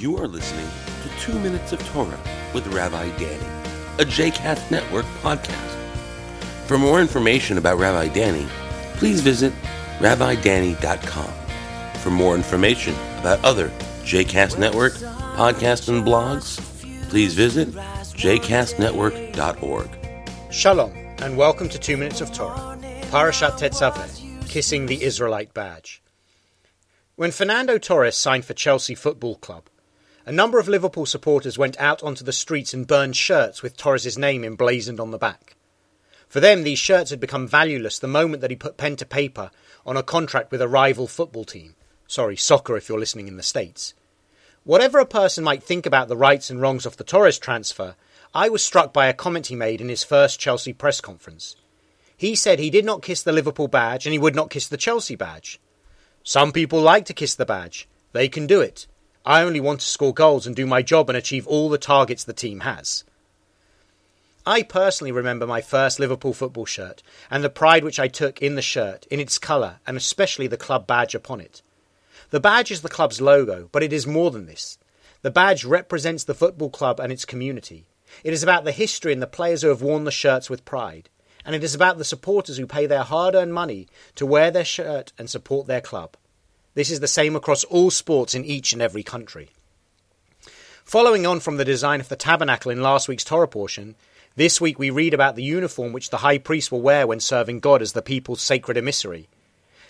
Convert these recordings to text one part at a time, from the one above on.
You are listening to Two Minutes of Torah with Rabbi Danny, a JCast Network podcast. For more information about Rabbi Danny, please visit rabbidanny.com. For more information about other JCast Network podcasts and blogs, please visit jcastnetwork.org. Shalom, and welcome to Two Minutes of Torah, Parashat Tetzaveh, Kissing the Israelite Badge. When Fernando Torres signed for Chelsea Football Club, a number of Liverpool supporters went out onto the streets and burned shirts with Torres' name emblazoned on the back. For them, these shirts had become valueless the moment that he put pen to paper on a contract with a rival football team. Sorry, soccer if you're listening in the States. Whatever a person might think about the rights and wrongs of the Torres transfer, I was struck by a comment he made in his first Chelsea press conference. He said he did not kiss the Liverpool badge and he would not kiss the Chelsea badge. Some people like to kiss the badge. They can do it. I only want to score goals and do my job and achieve all the targets the team has. I personally remember my first Liverpool football shirt and the pride which I took in the shirt, in its colour, and especially the club badge upon it. The badge is the club's logo, but it is more than this. The badge represents the football club and its community. It is about the history and the players who have worn the shirts with pride and it is about the supporters who pay their hard earned money to wear their shirt and support their club. This is the same across all sports in each and every country. Following on from the design of the tabernacle in last week's Torah portion, this week we read about the uniform which the high priest will wear when serving God as the people's sacred emissary.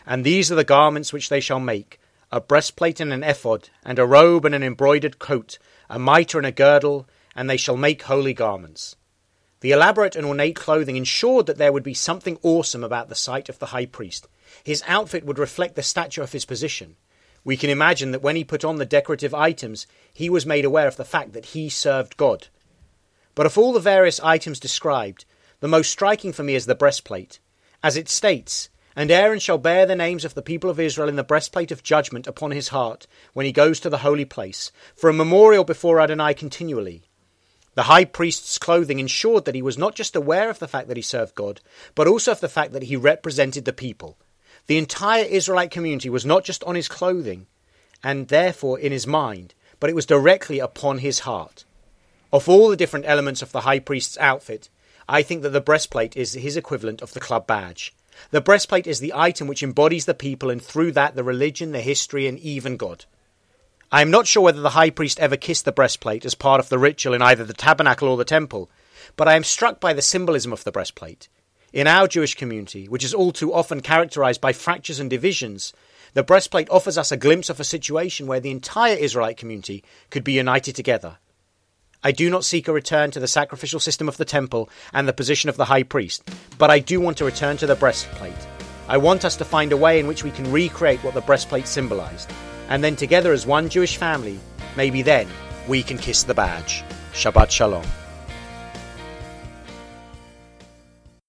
And these are the garments which they shall make a breastplate and an ephod, and a robe and an embroidered coat, a mitre and a girdle, and they shall make holy garments. The elaborate and ornate clothing ensured that there would be something awesome about the sight of the high priest. His outfit would reflect the stature of his position. We can imagine that when he put on the decorative items, he was made aware of the fact that he served God. But of all the various items described, the most striking for me is the breastplate. As it states, And Aaron shall bear the names of the people of Israel in the breastplate of judgment upon his heart when he goes to the holy place, for a memorial before Adonai continually. The high priest's clothing ensured that he was not just aware of the fact that he served God, but also of the fact that he represented the people. The entire Israelite community was not just on his clothing, and therefore in his mind, but it was directly upon his heart. Of all the different elements of the high priest's outfit, I think that the breastplate is his equivalent of the club badge. The breastplate is the item which embodies the people and through that the religion, the history, and even God. I am not sure whether the high priest ever kissed the breastplate as part of the ritual in either the tabernacle or the temple, but I am struck by the symbolism of the breastplate. In our Jewish community, which is all too often characterized by fractures and divisions, the breastplate offers us a glimpse of a situation where the entire Israelite community could be united together. I do not seek a return to the sacrificial system of the temple and the position of the high priest, but I do want to return to the breastplate. I want us to find a way in which we can recreate what the breastplate symbolized and then together as one Jewish family, maybe then we can kiss the badge. Shabbat Shalom.